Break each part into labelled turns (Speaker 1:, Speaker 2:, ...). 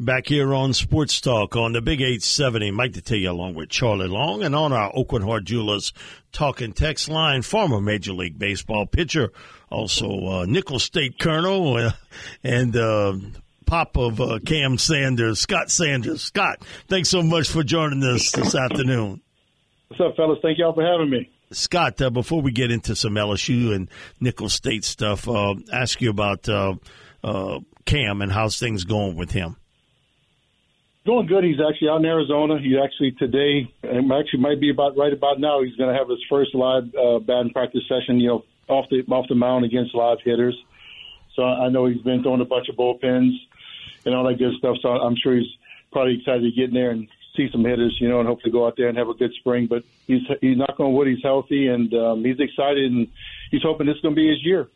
Speaker 1: Back here on Sports Talk on the Big 870, Mike Detillier along with Charlie Long and on our Aucoin Hart Jewelers talking text line, former Major League Baseball pitcher, also uh, Nicholls State Colonel, uh, and uh, pop of uh, Cam Sanders, Scott Sanders. Scott, thanks so much for joining us this afternoon.
Speaker 2: What's up, fellas? Thank y'all for having me.
Speaker 1: Scott, uh, before we get into some LSU and Nicholls State stuff, uh, ask you about uh, uh, Cam and how's things going with him.
Speaker 2: Going good. He's actually out in Arizona. He actually today, and actually might be about right about now. He's going to have his first live uh, batting practice session. You know, off the off the mound against live hitters. So I know he's been throwing a bunch of bullpens and all that good stuff. So I'm sure he's probably excited to get in there and see some hitters, you know, and hopefully go out there and have a good spring. But he's he's knock on wood, he's healthy and um, he's excited and he's hoping this is going to be his year.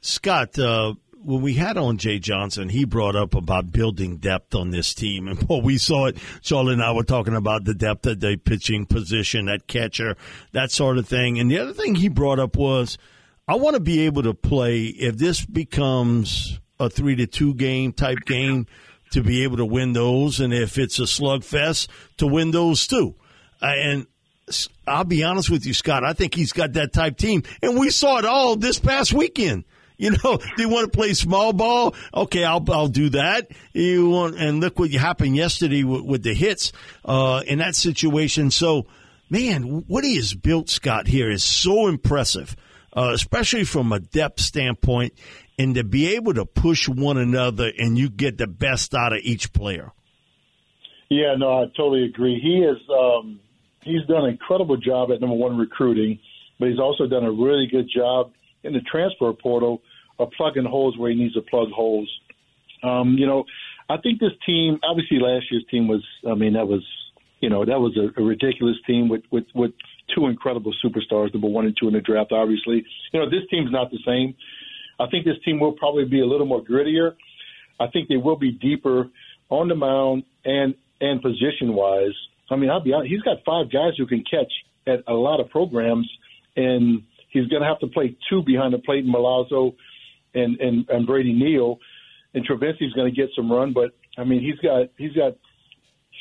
Speaker 1: Scott, uh, when we had on Jay Johnson, he brought up about building depth on this team, and well, we saw it. Charlie and I were talking about the depth of the pitching position, at catcher, that sort of thing. And the other thing he brought up was, I want to be able to play if this becomes a three to two game type game to be able to win those, and if it's a slugfest, to win those too. Uh, and I'll be honest with you, Scott. I think he's got that type team, and we saw it all this past weekend. You know, do you want to play small ball? Okay, I'll I'll do that. You want, and look what happened yesterday with, with the hits uh, in that situation. So, man, what he has built, Scott, here is so impressive, uh, especially from a depth standpoint and to be able to push one another and you get the best out of each player.
Speaker 2: Yeah, no, I totally agree. He is um, he's done an incredible job at number one recruiting, but he's also done a really good job in the transfer portal of plugging holes where he needs to plug holes. Um, you know, I think this team, obviously last year's team was, I mean, that was, you know, that was a, a ridiculous team with, with, with two incredible superstars, number one and two in the draft, obviously. You know, this team's not the same. I think this team will probably be a little more grittier. I think they will be deeper on the mound and and position wise. I mean, I'll be honest, he's got five guys who can catch at a lot of programs, and he's going to have to play two behind the plate Milazzo and and, and Brady Neal, and Travinski's going to get some run. But I mean, he's got he's got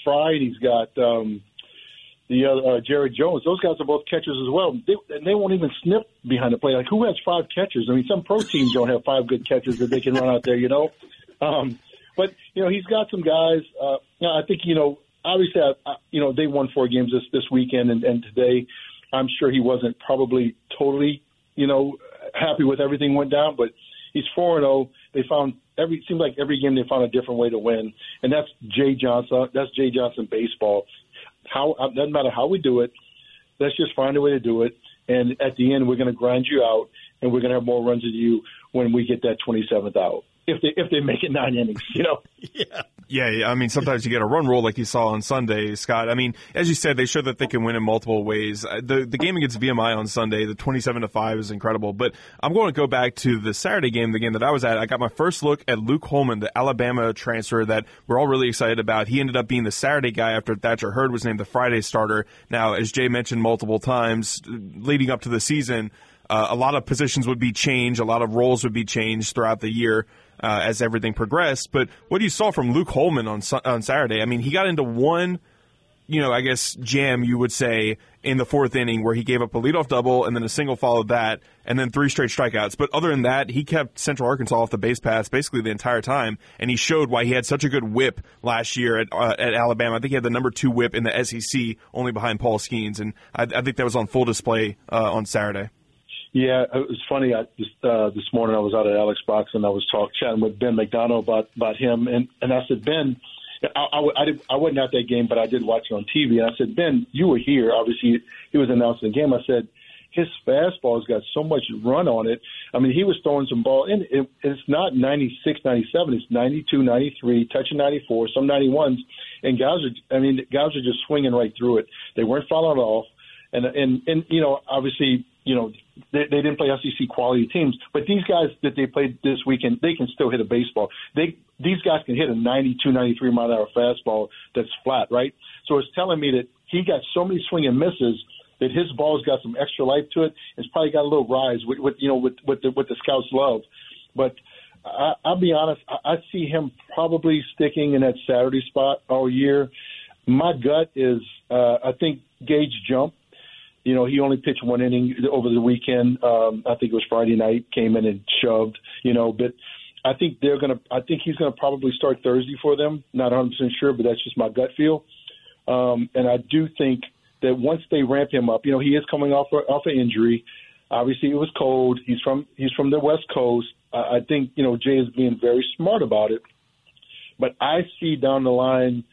Speaker 2: Fried, he's got um, the uh, Jared Jones. Those guys are both catchers as well. They, and they won't even snip behind the plate. Like who has five catchers? I mean, some pro teams don't have five good catchers that they can run out there. You know, um, but you know he's got some guys. Uh, I think you know obviously I, I, you know they won four games this this weekend and, and today. I'm sure he wasn't probably totally you know happy with everything went down, but he's four and zero. They found every seems like every game they found a different way to win, and that's Jay Johnson. That's Jay Johnson baseball. How uh, doesn't matter how we do it. Let's just find a way to do it. And at the end, we're going to grind you out, and we're going to have more runs than you when we get that 27th out. If they if they make it nine innings, you know.
Speaker 1: yeah.
Speaker 3: Yeah, I mean, sometimes you get a run rule like you saw on Sunday, Scott. I mean, as you said, they showed that they can win in multiple ways. Uh, the the game against VMI on Sunday, the twenty seven to five, is incredible. But I'm going to go back to the Saturday game, the game that I was at. I got my first look at Luke Holman, the Alabama transfer that we're all really excited about. He ended up being the Saturday guy after Thatcher Hurd was named the Friday starter. Now, as Jay mentioned multiple times, leading up to the season, uh, a lot of positions would be changed, a lot of roles would be changed throughout the year uh, as everything progressed. But what you saw from Luke Holman on on Saturday, I mean, he got into one you know, I guess jam you would say in the fourth inning where he gave up a leadoff double and then a single followed that and then three straight strikeouts. But other than that, he kept Central Arkansas off the base paths basically the entire time, and he showed why he had such a good whip last year at uh, at Alabama. I think he had the number two whip in the SEC, only behind Paul Skenes, and I, I think that was on full display uh, on Saturday.
Speaker 2: Yeah, it was funny. I just uh, this morning I was out at Alex Box and I was talking chatting with Ben McDonald about about him, and and I said Ben I, I, I, did, I wasn't at that game, but I did watch it on TV. And I said, Ben, you were here. Obviously, he was announcing the game. I said, his fastball's got so much run on it. I mean, he was throwing some ball, and it, it's not 96, 97. It's 92, 93, touching 94, some 91s. And guys are, I mean, guys are just swinging right through it. They weren't following off. And, and, and, you know, obviously, you know, they, they didn't play SEC quality teams, but these guys that they played this weekend, they can still hit a baseball. They these guys can hit a 92, 93 mile an hour fastball that's flat, right? So it's telling me that he got so many swing and misses that his ball's got some extra life to it. It's probably got a little rise with, with you know with with the, with the scouts love, but. I, I'll be honest. I, I see him probably sticking in that Saturday spot all year. My gut is, uh, I think Gage Jump you know, he only pitched one inning over the weekend. Um, I think it was Friday night. Came in and shoved. You know, but I think they're gonna. I think he's gonna probably start Thursday for them. Not 100 percent sure, but that's just my gut feel. Um, and I do think that once they ramp him up, you know, he is coming off off an injury. Obviously, it was cold. He's from he's from the West Coast. I, I think you know Jay is being very smart about it. But I see down the line,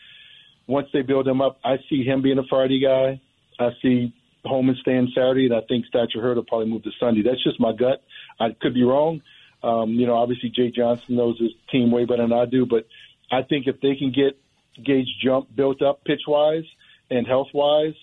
Speaker 2: once they build him up, I see him being a Friday guy. I see Holman staying Saturday, and I think Thatcher Hurd will probably move to Sunday. That's just my gut. I could be wrong. Um, you know, obviously Jay Johnson knows his team way better than I do, but I think if they can get Gage Jump built up pitch wise and health wise,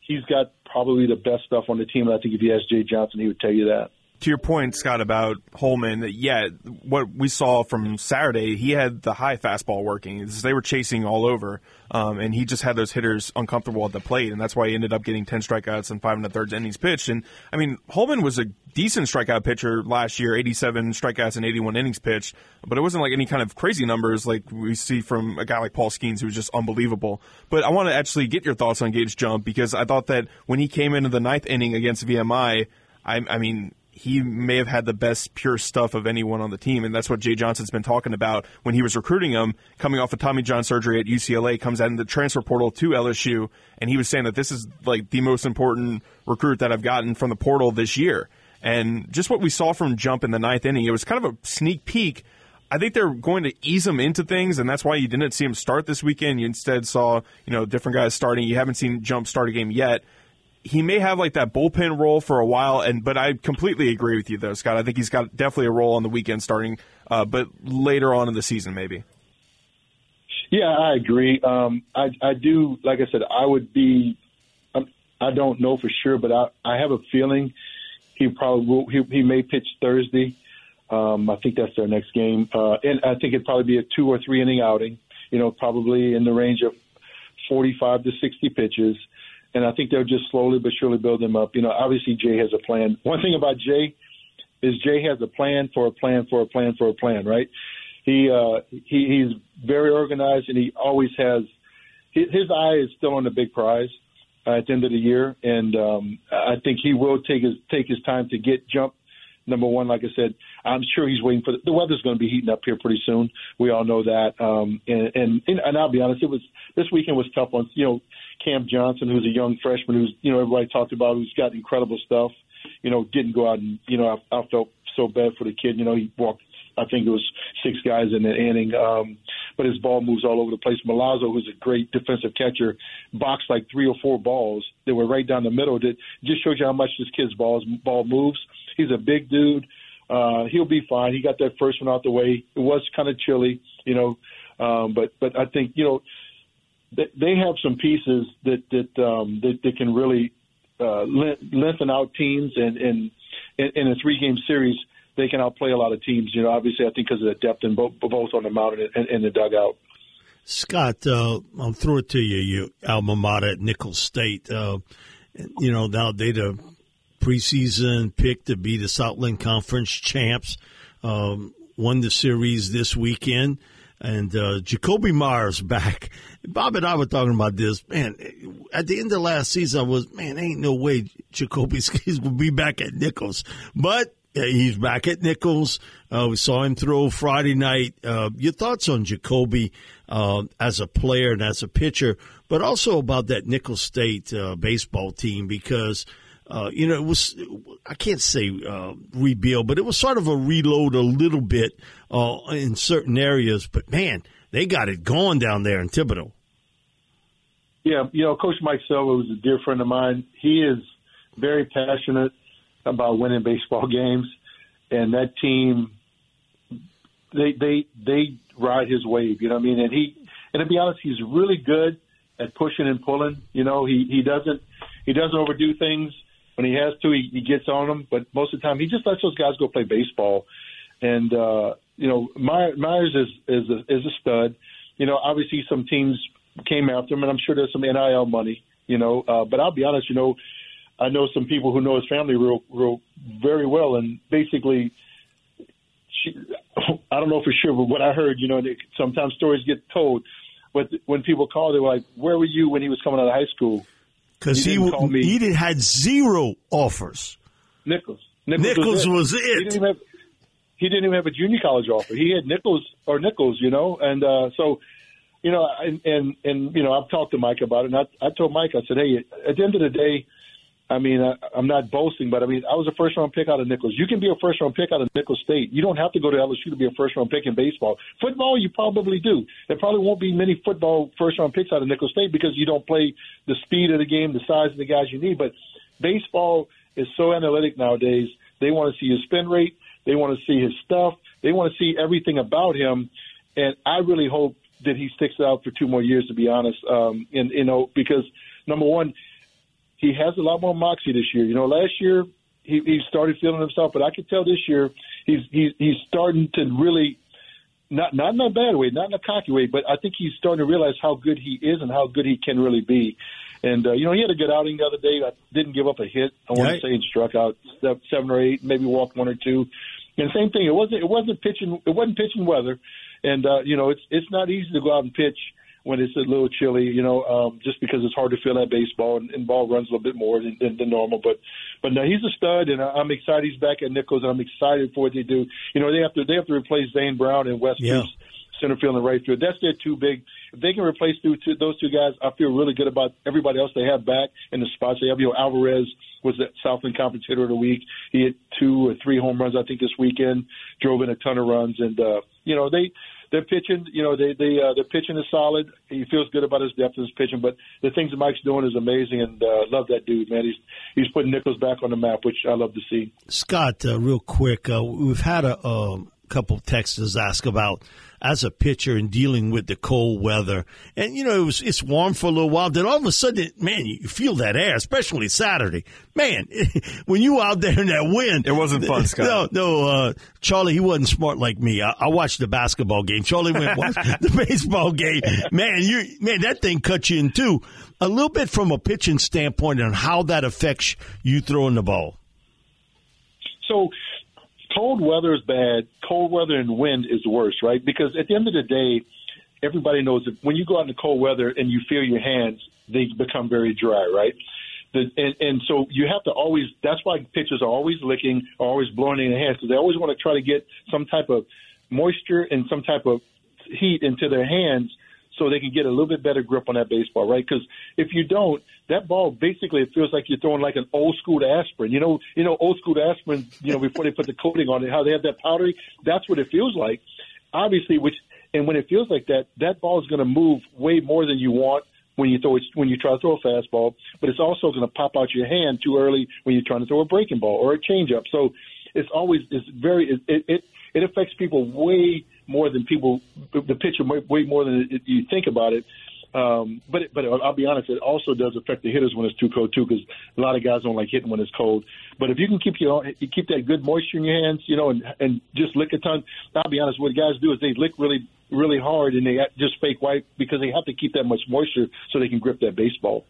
Speaker 2: he's got probably the best stuff on the team. And I think if he has Jay Johnson, he would tell you that
Speaker 3: to your point, Scott, about Holman, yeah, what we saw from Saturday, he had the high fastball working. They were chasing all over, um, and he just had those hitters uncomfortable at the plate, and that's why he ended up getting 10 strikeouts and five and a third innings pitched. And, I mean, Holman was a decent strikeout pitcher last year, 87 strikeouts and 81 innings pitched, but it wasn't like any kind of crazy numbers like we see from a guy like Paul Skenes, who's just unbelievable. But I want to actually get your thoughts on Gage Jump because I thought that when he came into the ninth inning against VMI, I, I mean, he may have had the best pure stuff of anyone on the team, and that's what Jay Johnson's been talking about when he was recruiting him, coming off of Tommy John surgery at UCLA, comes out in the transfer portal to LSU, and he was saying that this is like the most important recruit that I've gotten from the portal this year. And just what we saw from Jump in the ninth inning, it was kind of a sneak peek. I think they're going to ease him into things, and that's why you didn't see him start this weekend. You instead saw, you know, different guys starting. You haven't seen Jump start a game yet he may have like that bullpen role for a while, and but I completely agree with you though, Scott. I think he's got definitely a role on the weekend starting, uh, but later on in the season maybe.
Speaker 2: Yeah, I agree. Um, I I do. Like I said, I would be. Um, I don't know for sure, but I I have a feeling he probably will. He, he may pitch Thursday. Um, I think that's their next game, uh, and I think it'd probably be a two or three inning outing. You know, probably in the range of forty-five to sixty pitches and I think they'll just slowly but surely build them up. You know, obviously Jay has a plan. One thing about Jay is Jay has a plan for a plan for a plan for a plan, right? He uh, he he's very organized, and he always has his, his eye is still on the big prize uh, at the end of the year, and um, I think he will take his take his time to get jump. Number one, like I said, I'm sure he's waiting for the, the weather's going to be heating up here pretty soon. We all know that, um, and, and and I'll be honest, it was this weekend was tough on you know Cam Johnson, who's a young freshman, who's you know everybody talked about, who's got incredible stuff. You know, didn't go out and you know I, I felt so bad for the kid. You know, he walked. I think it was six guys in the inning, um, but his ball moves all over the place. Milazzo, who's a great defensive catcher, boxed like three or four balls that were right down the middle. That just shows you how much this kid's balls ball moves. He's a big dude. Uh, he'll be fine. He got that first one out the way. It was kind of chilly, you know, um, but but I think you know they have some pieces that that um, that, that can really uh, lengthen out teams, and, and in a three game series, they can outplay a lot of teams. You know, obviously, I think because of the depth in both, both on the mound and, in the dugout.
Speaker 1: Scott, uh, I'll throw it to you. You alma mater at Nicholls State. Uh, you know now they the preseason pick to be the Southland Conference champs. Um, won the series this weekend. and uh, Jakobi Meyers back. Bob and I were talking about this. Man, at the end of last season, I was, man, ain't no way he's going to be back at Nicholls. But uh, he's back at Nicholls. Uh, we saw him throw Friday night. Uh, your thoughts on Jacoby uh, as a player and as a pitcher, but also about that Nicholls State uh, baseball team because – uh, you know, it was, I can't say uh, rebuild, but it was sort of a reload a little bit uh, in certain areas. But man, they got it going down there in Thibodaux.
Speaker 2: Yeah, you know, Coach Mike Silva was a dear friend of mine. He is very passionate about winning baseball games, and that team, they they they ride his wave. You know what I mean? And he, and to be honest, he's really good at pushing and pulling. You know, he he doesn't he doesn't overdo things when he has to, he, he gets on them. But most of the time, he just lets those guys go play baseball. And uh, you know, Meyers is is a, is a stud. You know, obviously some teams came after him, and I'm sure there's some NIL money. You know, uh, but I'll be honest. You know, I know some people who know his family real, real, very well, and basically, I don't know for sure, but what I heard, you know, sometimes stories get told. But when people call, they're like, "Where were you when he was coming out of high school?"
Speaker 1: Because he he, did, had zero offers.
Speaker 2: Nicholls.
Speaker 1: Nichols, Nicholls was it. Was it.
Speaker 2: He, didn't have, he didn't even have a junior college offer. He had Nicholls or Nicholls, you know, and uh, so you know, and, and and you know, I've talked to Mike about it, and I, I told Mike, I said, hey, at the end of the day, I mean, I, I'm not boasting, but I mean, I was a first round pick out of Nicholls. You can be a first round pick out of Nicholls State. You don't have to go to LSU to be a first round pick in baseball. Football, you probably do. There probably won't be many football first round picks out of Nicholls State because you don't play the speed of the game, the size of the guys you need. But baseball is so analytic nowadays. They want to see his spin rate. They want to see his stuff. They want to see everything about him. And I really hope that he sticks out for two more years, to be honest. Um, and, you know, because number one, he has a lot more moxie this year. You know, last year he, he started feeling himself, but I could tell this year he's he's he's starting to really not not in a bad way, not in a cocky way, but I think he's starting to realize how good he is and how good he can really be. And uh, you know, he had a good outing the other day. I didn't give up a hit. I want right. to say and struck out seven or eight, maybe walked one or two. And same thing. It wasn't it wasn't pitching. It wasn't pitching weather. And uh, you know, it's it's not easy to go out and pitch when it's a little chilly, you know, um, just because it's hard to feel that baseball and, and ball runs a little bit more than, than, than normal. But but no, he's a stud, and I'm excited he's back at Nicholls, and I'm excited for what they do. You know, they have to they have to replace Zane Brown and West yeah. center field and right field. That's their two big. If they can replace two, two, those two guys, I feel really good about everybody else they have back in the spots they have. You know, Alvarez was the Southland Conference Hitter of the Week. He hit two or three home runs, I think, this weekend. Drove in a ton of runs, and uh, you know they they're pitching. You know, they they uh, their pitching is solid. He feels good about his depth of his pitching, but the things that Mike's doing is amazing, and uh, love that dude, man. He's he's putting Nicholls back on the map, which I love to see.
Speaker 1: Scott, uh, real quick, uh, we've had a, a couple texters ask about as a pitcher and dealing with the cold weather. And, you know, it was, it's warm for a little while. Then all of a sudden, man, you feel that air, especially Saturday. Man, when you out there in that wind.
Speaker 3: It wasn't fun, Scott.
Speaker 1: No, no, uh, Charlie, he wasn't smart like me. I, I watched the basketball game. Charlie went watch the baseball game. Man, you, man, that thing cut you in two. A little bit from a pitching standpoint and how that affects you throwing the ball.
Speaker 2: So, cold weather is bad. Cold weather and wind is worse, right? Because at the end of the day, everybody knows that when you go out in the cold weather and you feel your hands, they become very dry, right? The, and, and so you have to always. That's why pitchers are always licking, are always blowing in their hands because they always want to try to get some type of moisture and some type of heat into their hands so they can get a little bit better grip on that baseball, right? Because if you don't, that ball basically it feels like you're throwing like an old school aspirin. You know, you know, old school aspirin. You know, before they put the coating on it, how they have that powdery. That's what it feels like. Obviously, which and when it feels like that, that ball is going to move way more than you want when you throw it, when you try to throw a fastball. But it's also going to pop out your hand too early when you're trying to throw a breaking ball or a changeup. So it's always it's very it it, it affects people way more than people the pitcher way more than you think about it. Um, but it, but I'll be honest, it also does affect the hitters when it's too cold too, because a lot of guys don't like hitting when it's cold. But if you can keep your keep that good moisture in your hands, you know, and and just lick a ton. I'll be honest, what guys do is they lick really really hard and they just fake white because they have to keep that much moisture so they can grip that baseball.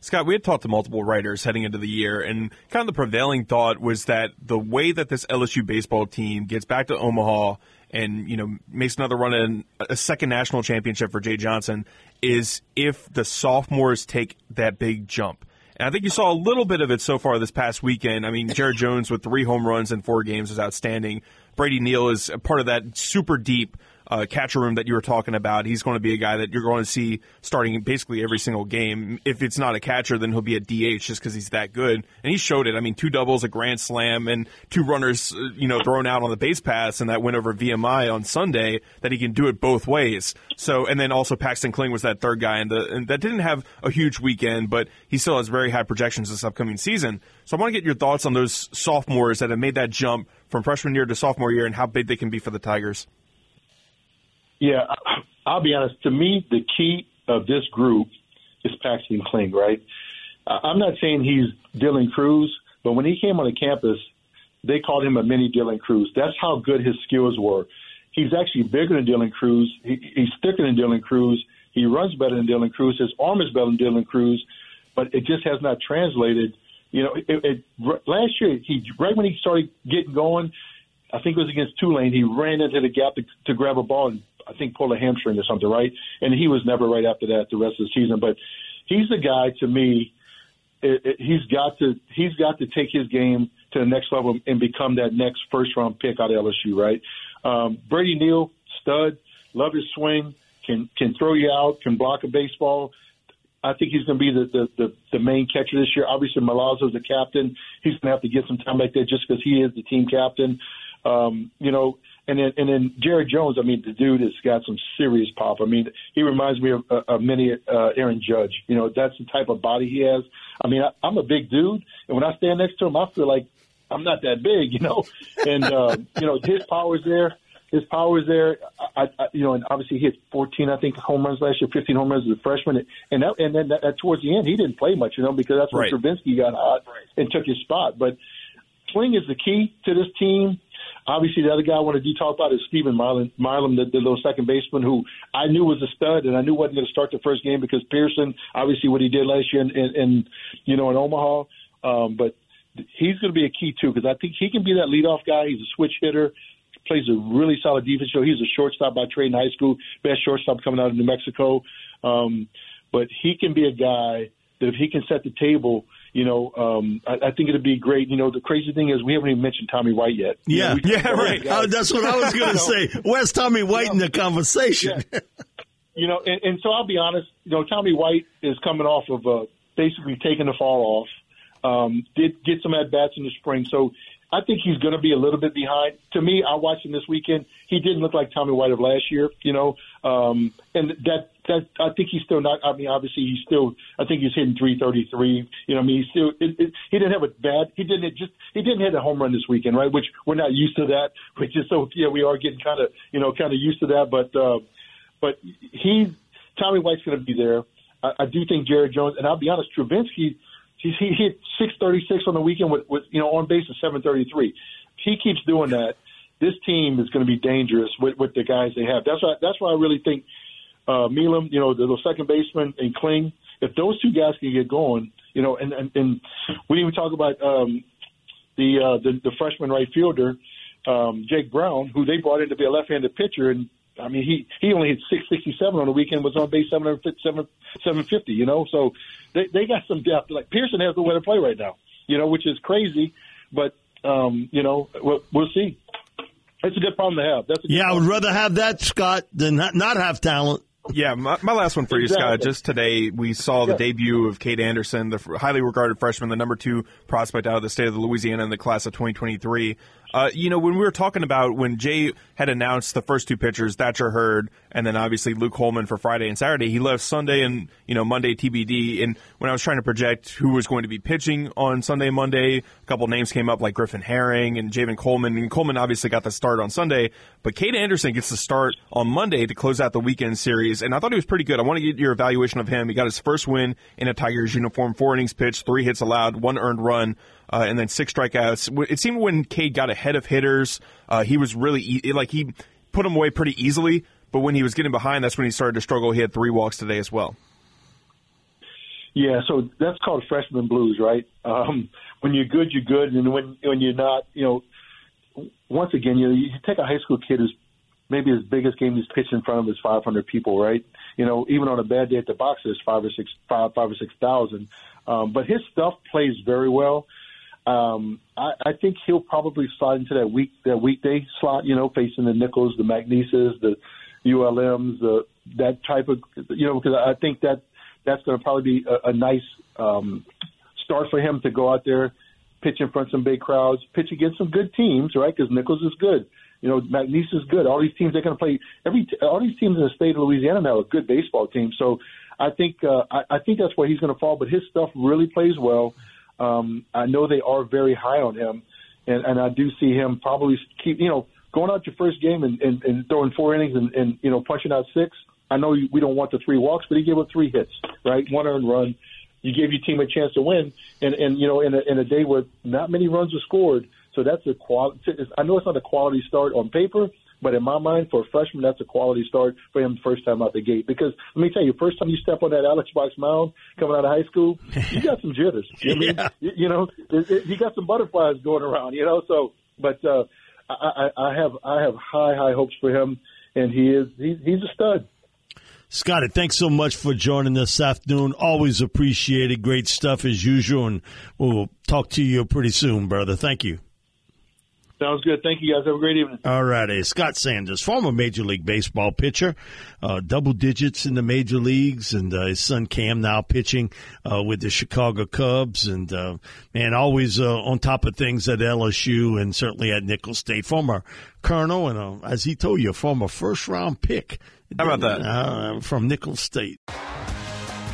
Speaker 3: Scott, we had talked to multiple writers heading into the year, and kind of the prevailing thought was that the way that this LSU baseball team gets back to Omaha and you know makes another run in a second national championship for Jay Johnson is if the sophomores take that big jump. And I think you saw a little bit of it so far this past weekend. I mean, Jared Jones with three home runs in four games is outstanding. Brady Neal is a part of that super deep uh, catcher room that you were talking about. He's going to be a guy that you're going to see starting basically every single game. If it's not a catcher, then he'll be a DH just because he's that good. And he showed it. I mean, two doubles, a grand slam, and two runners, uh, you know, thrown out on the base pass, and that win over VMI on Sunday. That he can do it both ways. So, and then also Paxton Kling was that third guy, and, the, and that didn't have a huge weekend, but he still has very high projections this upcoming season. So, I want to get your thoughts on those sophomores that have made that jump from freshman year to sophomore year, and how big they can be for the Tigers.
Speaker 2: Yeah, I'll be honest. To me, the key of this group is Paxton Kling, right? I'm not saying he's Dylan Crews, but when he came on the campus, they called him a mini Dylan Crews. That's how good his skills were. He's actually bigger than Dylan Crews. He, he's thicker than Dylan Crews. He runs better than Dylan Crews. His arm is better than Dylan Crews, but it just has not translated. You know, it, it, last year he right when he started getting going, I think it was against Tulane. He ran into the gap to, to grab a ball and I think pulled a hamstring or something, right? And he was never right after that the rest of the season. But he's the guy to me. It, it, he's got to he's got to take his game to the next level and become that next first round pick out of LSU, right? Um, Brady Neal, stud, love his swing, can can throw you out, can block a baseball. I think he's going to be the, the, the, the main catcher this year. Obviously, Milazzo's the captain. He's going to have to get some time like that just because he is the team captain. Um, you know, and then and then Jared Jones. I mean, the dude has got some serious pop. I mean, he reminds me of a, a mini uh, Aaron Judge. You know, that's the type of body he has. I mean, I, I'm a big dude, and when I stand next to him, I feel like I'm not that big. You know, and uh, you know his power is there. His power is there. I, I, you know, and obviously he hit 14, I think, home runs last year, 15 home runs as a freshman, and that, and then that, that towards the end he didn't play much, you know, because that's when
Speaker 3: right.
Speaker 2: Travinski got hot and took his spot. But Kling is the key to this team. Obviously, the other guy I wanted to talk about is Steven Milam, Milam the, the little second baseman who I knew was a stud, and I knew wasn't going to start the first game because Pearson, obviously, what he did last year in, in, in you know in Omaha. Um, but he's going to be a key too because I think he can be that leadoff guy. He's a switch hitter, plays a really solid defense. So he's a shortstop by trade in high school, best shortstop coming out of New Mexico. Um, but he can be a guy that if he can set the table you know, um, I, I think it'd be great. You know, the crazy thing is we haven't even mentioned Tommy White yet.
Speaker 1: Yeah,
Speaker 2: you know,
Speaker 1: yeah, right. Uh, that's what I was going to say. Where's Tommy White in the conversation?
Speaker 2: Yeah. you know, and, and so I'll be honest. You know, Tommy White is coming off of uh, basically taking the fall off. Um, did get some at bats in the spring, so I think he's going to be a little bit behind. To me, I watched him this weekend. He didn't look like Tommy White of last year, you know, um, and that that I think he's still not. I mean, obviously he's still. I think he's hitting 333. You know, I mean, he's still. It, it, he didn't have a bad. He didn't just. He didn't hit a home run this weekend, right? Which we're not used to that. Which is so. Yeah, we are getting kind of you know kind of used to that. But uh, but he's Tommy White's going to be there. I, I do think Jared Jones, and I'll be honest, Travinski. He, he hit 636 on the weekend with, with you know on base of 733. He keeps doing that. This team is going to be dangerous with, with the guys they have. That's why. That's why I really think uh, Milam, you know, the, the second baseman, and Kling. If those two guys can get going, you know, and and, and we didn't even talk about um, the, uh, the the freshman right fielder, um, Jake Brown, who they brought in to be a left-handed pitcher, and I mean he he only hit 667 on the weekend, was on base 750, 750 you know, so they they got some depth. Like Pearson has the way to play right now, you know, which is crazy, but um, you know, we'll, we'll see. It's a good problem to have. That's
Speaker 1: yeah, I would rather have that, Scott, than not, not have talent.
Speaker 3: Yeah, my, my, last one for you, Scott. Just today, we saw the yeah. debut of Kade Anderson, the highly regarded freshman, the number two prospect out of the state of Louisiana in the class of 2023. Uh, you know, when we were talking about when Jay had announced the first two pitchers, Thatcher Hurd, and then obviously Luke Holman for Friday and Saturday, he left Sunday and, you know, Monday TBD. And when I was trying to project who was going to be pitching on Sunday Monday, a couple names came up like Griffin Herring and Javen Coleman. And Coleman obviously got the start on Sunday, but Kade Anderson gets the start on Monday to close out the weekend series. And I thought he was pretty good. I want to get your evaluation of him. He got his first win in a Tigers uniform, four innings pitched, three hits allowed, one earned run uh, and then six strikeouts. It seemed when Kade got ahead of hitters, uh, he was really e- like he put them away pretty easily. But when he was getting behind, that's when he started to struggle. He had three walks today as well.
Speaker 2: Yeah, so that's called freshman blues, right? Um, when you're good, you're good, and when when you're not, you know, once again, you you take a high school kid who's maybe his biggest game he's pitched in front of is 500 people, right? You know, even on a bad day at the box, there's five or six, five, five or six thousand. Um, but his stuff plays very well. Um, I, I think he'll probably slide into that week, that weekday slot. You know, facing the Nicholls, the McNeeses, the ULMs, the that type of, you know, because I think that that's going to probably be a, a nice um, start for him to go out there, pitch in front of some big crowds, pitch against some good teams, right? Because Nicholls is good. You know, McNeese is good. All these teams they're going to play. Every all these teams in the state of Louisiana now are good baseball teams. So I think uh, I, I think that's where he's going to fall. But his stuff really plays well. Um, I know they are very high on him, and, and I do see him probably keep you know going out your first game and, and, and throwing four innings and, and you know punching out six. I know we don't want the three walks, but he gave up three hits, right? One earned run. You gave your team a chance to win, and and you know in a in a day where not many runs were scored, so that's a quality. I know it's not a quality start on paper, but in my mind, for a freshman, that's a quality start for him first time out the gate. Because let me tell you, first time you step on that Alex Box mound coming out of high school, you got some jitters. I mean,
Speaker 1: Yeah.
Speaker 2: you, you know, it, it, you got some butterflies going around. You know, so but uh, I, I, I have I have high high hopes for him, and he is he's, he's a stud.
Speaker 1: Scotty, thanks so much for joining us this afternoon. Always appreciated. Great stuff as usual, and we'll talk to you pretty soon, brother. Thank you.
Speaker 2: Sounds good. Thank you guys. Have a great evening.
Speaker 1: All righty. Scott Sanders, former Major League Baseball pitcher, uh, double digits in the major leagues, and uh, his son Cam now pitching uh, with the Chicago Cubs. And, uh, man, always uh, on top of things at LSU and certainly at Nicholls State. Former colonel, and uh, as he told you, former first round pick.
Speaker 3: How about that?
Speaker 1: Uh, from Nicholls State.